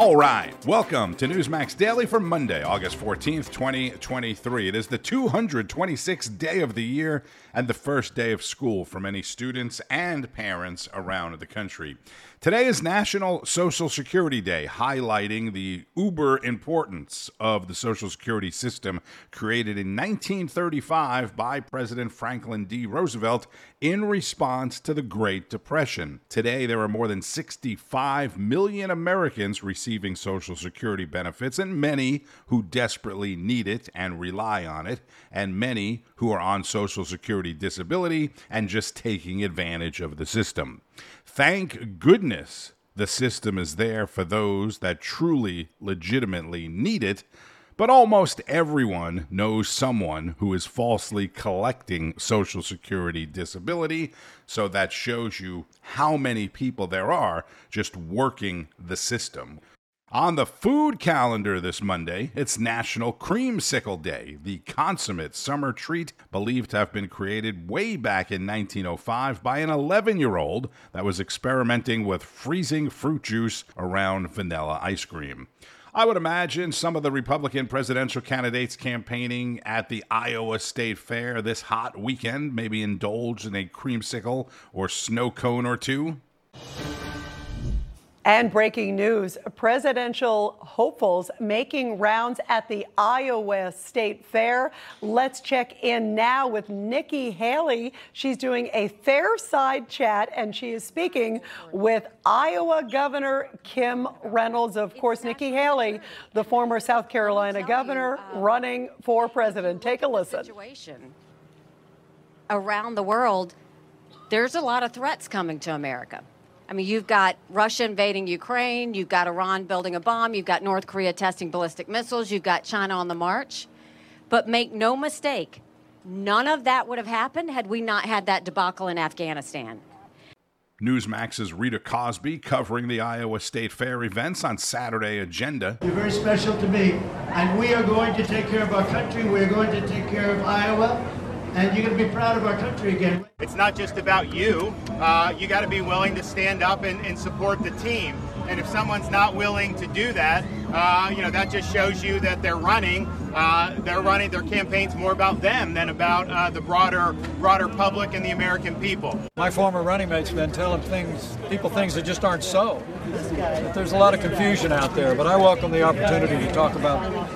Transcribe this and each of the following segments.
All right, welcome to Newsmax Daily for Monday, August 14th, 2023. It is the 226th day of the year and the first day of school for many students and parents around the country. Today is National Social Security Day, highlighting the uber importance of the Social Security system created in 1935 by President Franklin D. Roosevelt in response to the Great Depression. Today, there are more than 65 million Americans receiving Social Security benefits, and many who desperately need it and rely on it, and many who are on Social Security disability and just taking advantage of the system. Thank goodness the system is there for those that truly, legitimately need it. But almost everyone knows someone who is falsely collecting Social Security disability. So that shows you how many people there are just working the system. On the food calendar this Monday, it's National Creamsicle Day, the consummate summer treat believed to have been created way back in 1905 by an 11 year old that was experimenting with freezing fruit juice around vanilla ice cream. I would imagine some of the Republican presidential candidates campaigning at the Iowa State Fair this hot weekend maybe indulge in a creamsicle or snow cone or two. And breaking news presidential hopefuls making rounds at the Iowa State Fair. Let's check in now with Nikki Haley. She's doing a fair side chat and she is speaking with Iowa Governor Kim Reynolds. Of course, Nikki Haley, the former South Carolina governor, running for president. Take a listen. Around the world, there's a lot of threats coming to America. I mean, you've got Russia invading Ukraine, you've got Iran building a bomb, you've got North Korea testing ballistic missiles, you've got China on the march. But make no mistake, none of that would have happened had we not had that debacle in Afghanistan. Newsmax's Rita Cosby covering the Iowa State Fair events on Saturday agenda. You're very special to me, and we are going to take care of our country. We're going to take care of Iowa and you're going to be proud of our country again. It's not just about you. Uh, you got to be willing to stand up and, and, support the team. And if someone's not willing to do that, uh, you know, that just shows you that they're running. Uh, they're running their campaigns more about them than about uh, the broader, broader public and the American people. My former running mate's been telling things, people things that just aren't so. But there's a lot of confusion out there. But I welcome the opportunity to talk about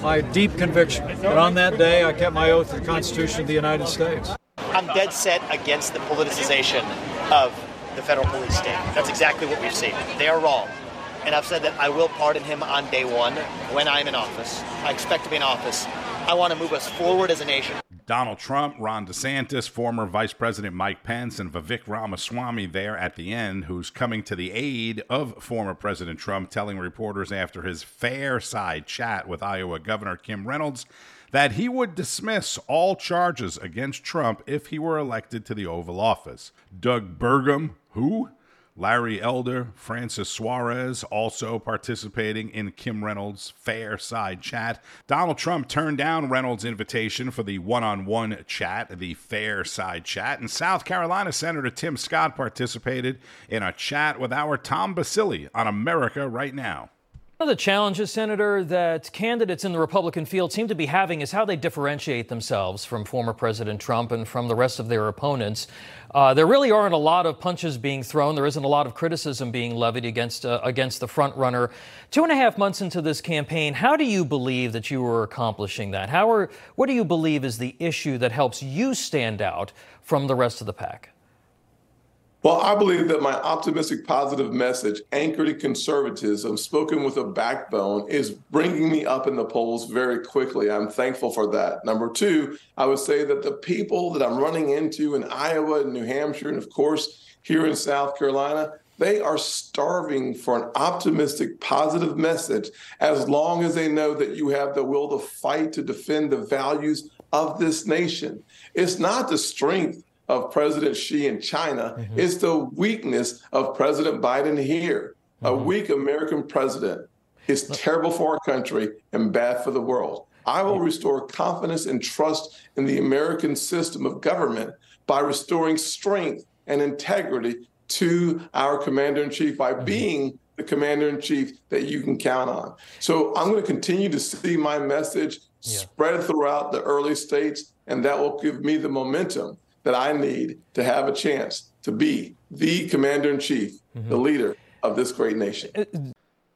my deep conviction that on that day I kept my oath to the Constitution of the United States. I'm dead set against the politicization of the federal police state. That's exactly what we've seen. They are wrong. And I've said that I will pardon him on day one when I'm in office. I expect to be in office. I want to move us forward as a nation. Donald Trump, Ron DeSantis, former Vice President Mike Pence, and Vivek Ramaswamy there at the end, who's coming to the aid of former President Trump, telling reporters after his fair side chat with Iowa Governor Kim Reynolds that he would dismiss all charges against Trump if he were elected to the Oval Office. Doug Burgum, who? Larry Elder, Francis Suarez also participating in Kim Reynolds' fair side chat. Donald Trump turned down Reynolds' invitation for the one on one chat, the fair side chat. And South Carolina Senator Tim Scott participated in a chat with our Tom Basile on America Right Now. One of the challenges, Senator, that candidates in the Republican field seem to be having is how they differentiate themselves from former President Trump and from the rest of their opponents. Uh, there really aren't a lot of punches being thrown. There isn't a lot of criticism being levied against uh, against the front runner. Two and a half months into this campaign, how do you believe that you are accomplishing that? How are what do you believe is the issue that helps you stand out from the rest of the pack? Well, I believe that my optimistic, positive message, anchored in conservatism, spoken with a backbone, is bringing me up in the polls very quickly. I'm thankful for that. Number two, I would say that the people that I'm running into in Iowa and New Hampshire, and of course here in South Carolina, they are starving for an optimistic, positive message as long as they know that you have the will to fight to defend the values of this nation. It's not the strength of President Xi in China. Mm-hmm. It's the weakness of President Biden here. Mm-hmm. A weak American president is terrible for our country and bad for the world. I will restore confidence and trust in the American system of government by restoring strength and integrity to our commander in chief by mm-hmm. being the commander in chief that you can count on. So I'm going to continue to see my message yeah. spread throughout the early states, and that will give me the momentum that I need to have a chance to be the commander in chief, mm-hmm. the leader of this great nation. Uh,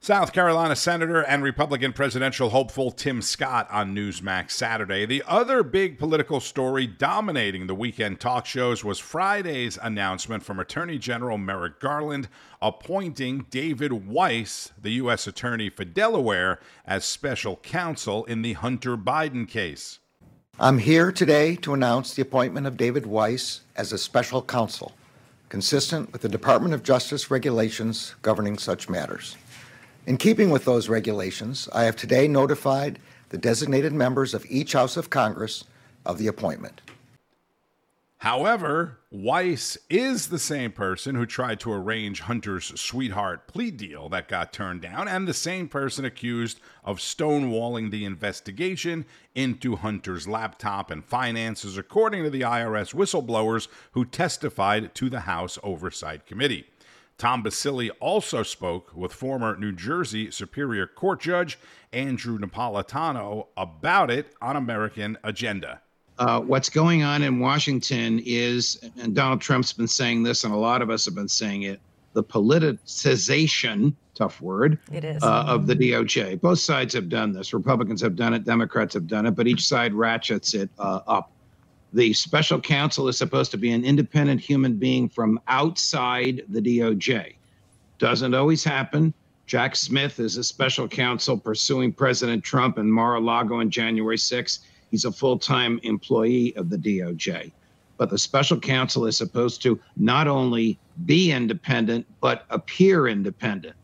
South Carolina Senator and Republican presidential hopeful Tim Scott on Newsmax Saturday. The other big political story dominating the weekend talk shows was Friday's announcement from Attorney General Merrick Garland appointing David Weiss, the U.S. Attorney for Delaware, as special counsel in the Hunter Biden case. I'm here today to announce the appointment of David Weiss as a special counsel, consistent with the Department of Justice regulations governing such matters. In keeping with those regulations, I have today notified the designated members of each House of Congress of the appointment. However, Weiss is the same person who tried to arrange Hunter's sweetheart plea deal that got turned down, and the same person accused of stonewalling the investigation into Hunter's laptop and finances, according to the IRS whistleblowers who testified to the House Oversight Committee. Tom Basile also spoke with former New Jersey Superior Court Judge Andrew Napolitano about it on American Agenda. Uh, what's going on in Washington is, and Donald Trump's been saying this, and a lot of us have been saying it, the politicization, tough word, it is. Uh, of the DOJ. Both sides have done this. Republicans have done it, Democrats have done it, but each side ratchets it uh, up the special counsel is supposed to be an independent human being from outside the DOJ. Doesn't always happen. Jack Smith is a special counsel pursuing President Trump in Mar a Lago on January 6. He's a full time employee of the DOJ. But the special counsel is supposed to not only be independent, but appear independent.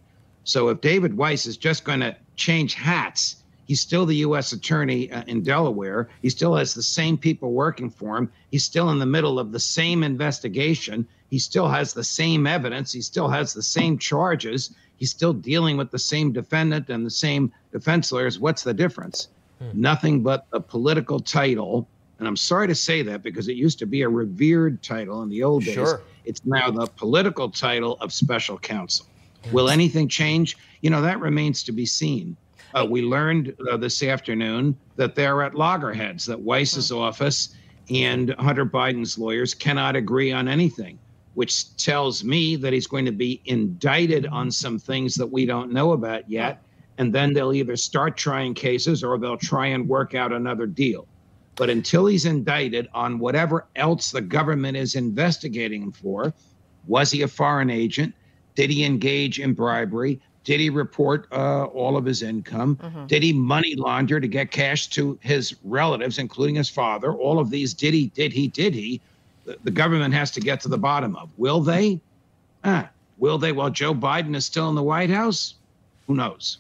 So if David Weiss is just going to change hats He's still the U.S. attorney uh, in Delaware. He still has the same people working for him. He's still in the middle of the same investigation. He still has the same evidence. He still has the same charges. He's still dealing with the same defendant and the same defense lawyers. What's the difference? Hmm. Nothing but a political title. And I'm sorry to say that because it used to be a revered title in the old days. Sure. It's now the political title of special counsel. Will anything change? You know, that remains to be seen. Uh, we learned uh, this afternoon that they're at loggerheads, that Weiss's hmm. office and Hunter Biden's lawyers cannot agree on anything, which tells me that he's going to be indicted on some things that we don't know about yet. And then they'll either start trying cases or they'll try and work out another deal. But until he's indicted on whatever else the government is investigating him for, was he a foreign agent? Did he engage in bribery? Did he report uh, all of his income? Mm-hmm. Did he money launder to get cash to his relatives, including his father? All of these, did he, did he, did he? The, the government has to get to the bottom of. Will they? Ah, will they while Joe Biden is still in the White House? Who knows?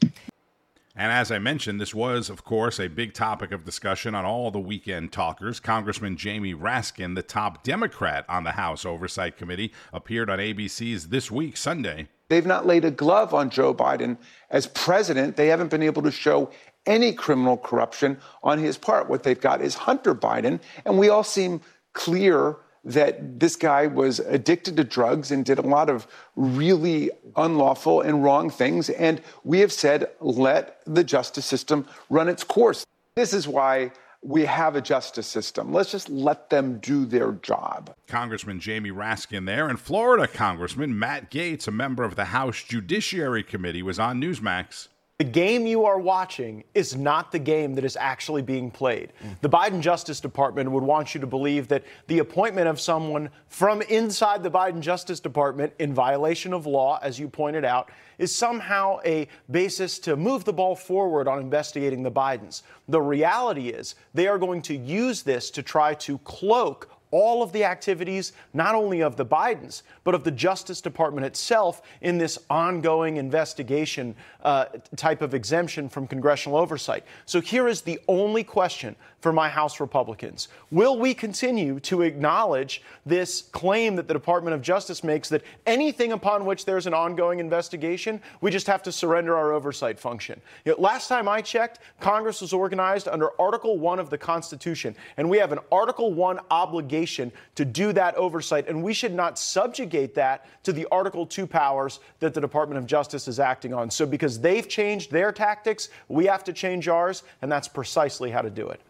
And as I mentioned, this was, of course, a big topic of discussion on all the weekend talkers. Congressman Jamie Raskin, the top Democrat on the House Oversight Committee, appeared on ABC's This Week Sunday They've not laid a glove on Joe Biden as president. They haven't been able to show any criminal corruption on his part. What they've got is Hunter Biden. And we all seem clear that this guy was addicted to drugs and did a lot of really unlawful and wrong things. And we have said, let the justice system run its course. This is why we have a justice system. Let's just let them do their job. Congressman Jamie Raskin there, and Florida Congressman Matt Gaetz, a member of the House Judiciary Committee, was on Newsmax. The game you are watching is not the game that is actually being played. The Biden Justice Department would want you to believe that the appointment of someone from inside the Biden Justice Department in violation of law, as you pointed out, is somehow a basis to move the ball forward on investigating the Bidens. The reality is they are going to use this to try to cloak all of the activities, not only of the Bidens, but of the Justice Department itself in this ongoing investigation uh, type of exemption from congressional oversight. So here is the only question for my House Republicans. Will we continue to acknowledge this claim that the Department of Justice makes that anything upon which there's an ongoing investigation, we just have to surrender our oversight function? You know, last time I checked, Congress was organized under Article 1 of the Constitution, and we have an Article 1 obligation obligation to do that oversight, and we should not subjugate that to the Article 2 powers that the Department of Justice is acting on. So, because they've changed their tactics, we have to change ours, and that's precisely how to do it.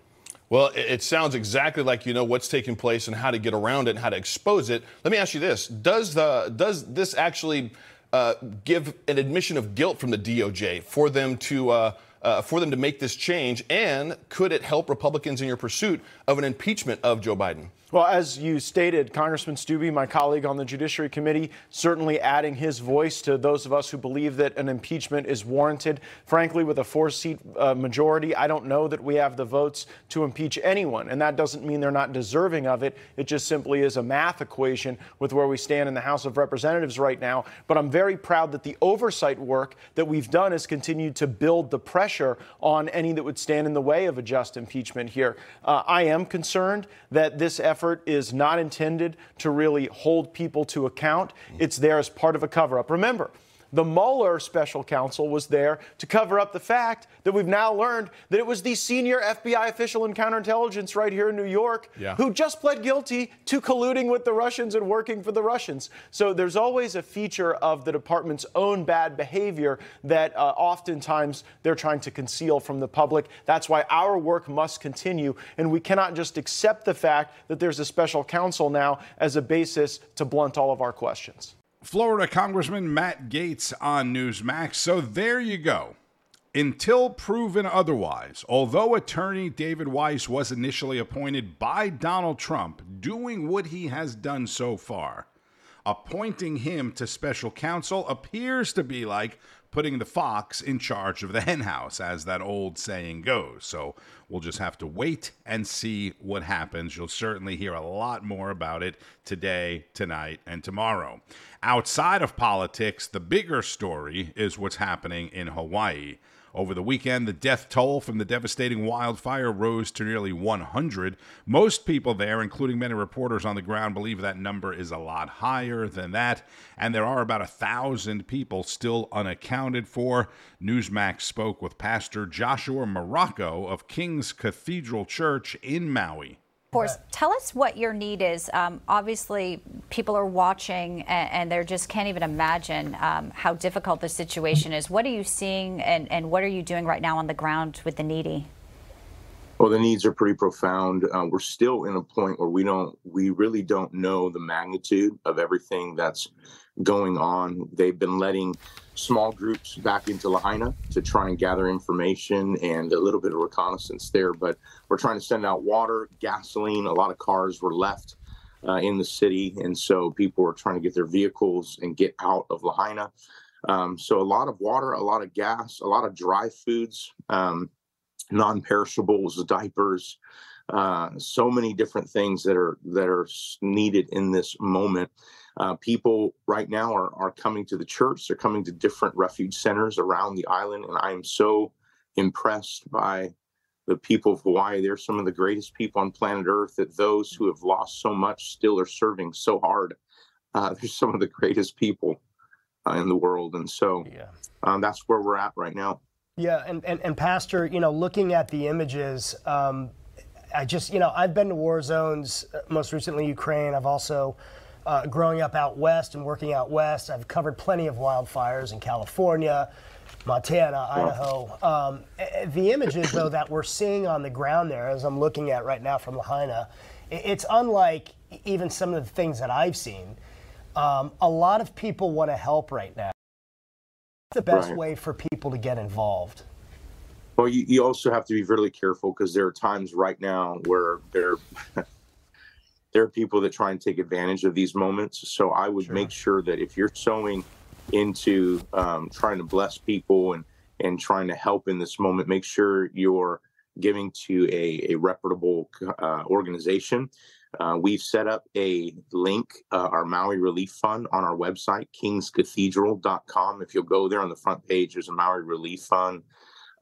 Well, it sounds exactly like you know what's taking place and how to get around it and how to expose it. Let me ask you this: Does the does this actually uh, give an admission of guilt from the DOJ for them to uh, uh, for them to make this change, and could it help Republicans in your pursuit of an impeachment of Joe Biden? Well, as you stated, Congressman Steube, my colleague on the Judiciary Committee, certainly adding his voice to those of us who believe that an impeachment is warranted. Frankly, with a four seat uh, majority, I don't know that we have the votes to impeach anyone. And that doesn't mean they're not deserving of it. It just simply is a math equation with where we stand in the House of Representatives right now. But I'm very proud that the oversight work that we've done has continued to build the pressure on any that would stand in the way of a just impeachment here. Uh, I am concerned that this effort effort is not intended to really hold people to account. It's there as part of a cover up. Remember, the Mueller special counsel was there to cover up the fact that we've now learned that it was the senior FBI official in counterintelligence right here in New York yeah. who just pled guilty to colluding with the Russians and working for the Russians. So there's always a feature of the department's own bad behavior that uh, oftentimes they're trying to conceal from the public. That's why our work must continue, and we cannot just accept the fact that there's a special counsel now as a basis to blunt all of our questions. Florida Congressman Matt Gaetz on Newsmax. So there you go. Until proven otherwise, although attorney David Weiss was initially appointed by Donald Trump, doing what he has done so far, appointing him to special counsel appears to be like putting the fox in charge of the henhouse, as that old saying goes. So we'll just have to wait and see what happens. You'll certainly hear a lot more about it today, tonight, and tomorrow. Outside of politics, the bigger story is what's happening in Hawaii. Over the weekend, the death toll from the devastating wildfire rose to nearly 100. Most people there, including many reporters on the ground, believe that number is a lot higher than that, and there are about a thousand people still unaccounted for. Newsmax spoke with Pastor Joshua Marocco of King's Cathedral Church in Maui course, tell us what your need is. Um, obviously, people are watching and, and they just can't even imagine um, how difficult the situation is. What are you seeing and, and what are you doing right now on the ground with the needy? Well, the needs are pretty profound. Uh, we're still in a point where we don't, we really don't know the magnitude of everything that's going on. They've been letting small groups back into Lahaina to try and gather information and a little bit of reconnaissance there. But we're trying to send out water, gasoline. A lot of cars were left uh, in the city, and so people were trying to get their vehicles and get out of Lahaina. Um, so a lot of water, a lot of gas, a lot of dry foods, um, non-perishables, diapers. Uh, so many different things that are that are needed in this moment uh, people right now are, are coming to the church. They're coming to different refuge centers around the island. And I am so impressed by the people of Hawaii. They're some of the greatest people on planet Earth, that those who have lost so much still are serving so hard. Uh, they're some of the greatest people uh, in the world. And so yeah. um, that's where we're at right now. Yeah. And, and, and Pastor, you know, looking at the images, um, I just, you know, I've been to war zones, uh, most recently Ukraine. I've also uh, growing up out west and working out west, I've covered plenty of wildfires in California, Montana, Idaho. Um, the images, though, that we're seeing on the ground there, as I'm looking at right now from Lahaina, it's unlike even some of the things that I've seen. Um, a lot of people want to help right now. What's the best right. way for people to get involved? Well, you, you also have to be really careful because there are times right now where there there are people that try and take advantage of these moments. So I would sure. make sure that if you're sowing into um, trying to bless people and and trying to help in this moment, make sure you're giving to a, a reputable uh, organization. Uh, we've set up a link, uh, our Maui Relief Fund, on our website, kingscathedral.com. If you'll go there on the front page, there's a Maui Relief Fund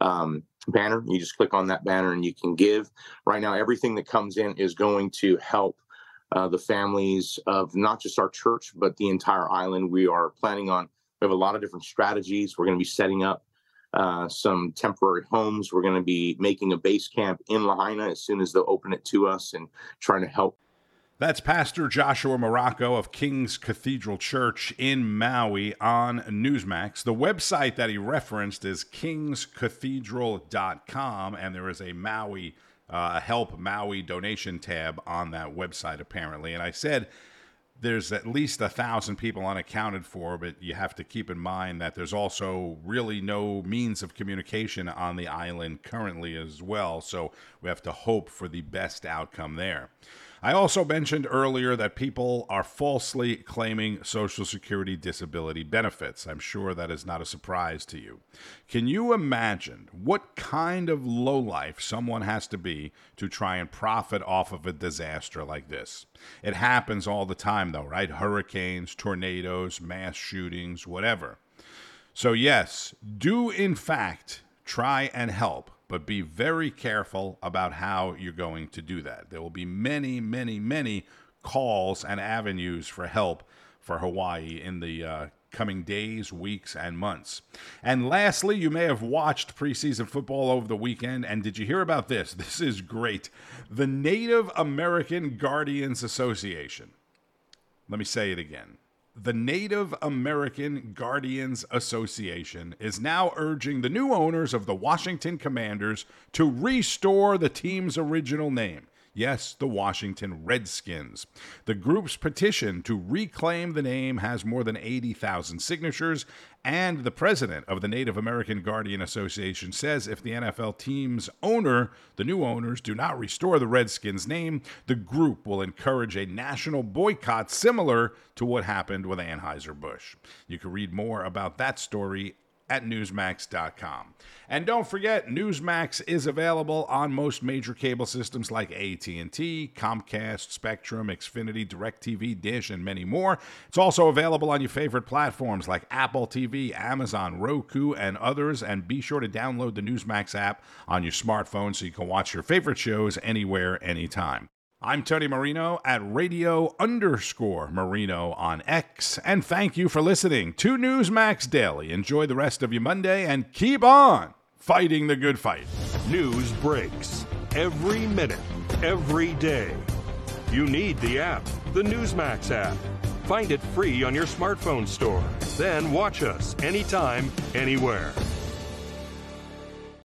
um, banner. You just click on that banner and you can give. Right now, everything that comes in is going to help uh, the families of not just our church, but the entire island. We are planning on, we have a lot of different strategies. We're going to be setting up uh, some temporary homes. We're going to be making a base camp in Lahaina as soon as they'll open it to us and trying to help That's Pastor Joshua Marocco of King's Cathedral Church in Maui on Newsmax. The website that he referenced is kingscathedral.com, and there is a Maui uh, Help Maui donation tab on that website, apparently. And I said there's at least a thousand people unaccounted for, but you have to keep in mind that there's also really no means of communication on the island currently as well. So we have to hope for the best outcome there. I also mentioned earlier that people are falsely claiming Social Security disability benefits. I'm sure that is not a surprise to you. Can you imagine what kind of lowlife someone has to be to try and profit off of a disaster like this? It happens all the time, though, right? Hurricanes, tornadoes, mass shootings, whatever. So, yes, do in fact try and help but be very careful about how you're going to do that. There will be many, many, many calls and avenues for help for Hawaii in the uh, coming days, weeks, and months. And lastly, you may have watched preseason football over the weekend. And did you hear about this? This is great. The Native American Guardians Association. Let me say it again the Native American Guardians Association is now urging the new owners of the Washington Commanders to restore the team's original name. Yes, the Washington Redskins. The group's petition to reclaim the name has more than 80,000 signatures, and the president of the Native American Guardian Association says if the NFL team's owner, the new owners, do not restore the Redskins name, the group will encourage a national boycott similar to what happened with Anheuser-Busch. You can read more about that story at newsmax.com. And don't forget, Newsmax is available on most major cable systems like AT&T, Comcast, Spectrum, Xfinity, DirecTV, Dish, and many more. It's also available on your favorite platforms like Apple TV, Amazon, Roku, and others. And be sure to download the Newsmax app on your smartphone so you can watch your favorite shows anywhere, anytime. I'm Tony Marino at radio underscore Marino on X, and thank you for listening to Newsmax Daily. Enjoy the rest of your Monday and keep on fighting the good fight. News breaks every minute, every day. You need the app, the Newsmax app. Find it free on your smartphone store. Then watch us anytime, anywhere.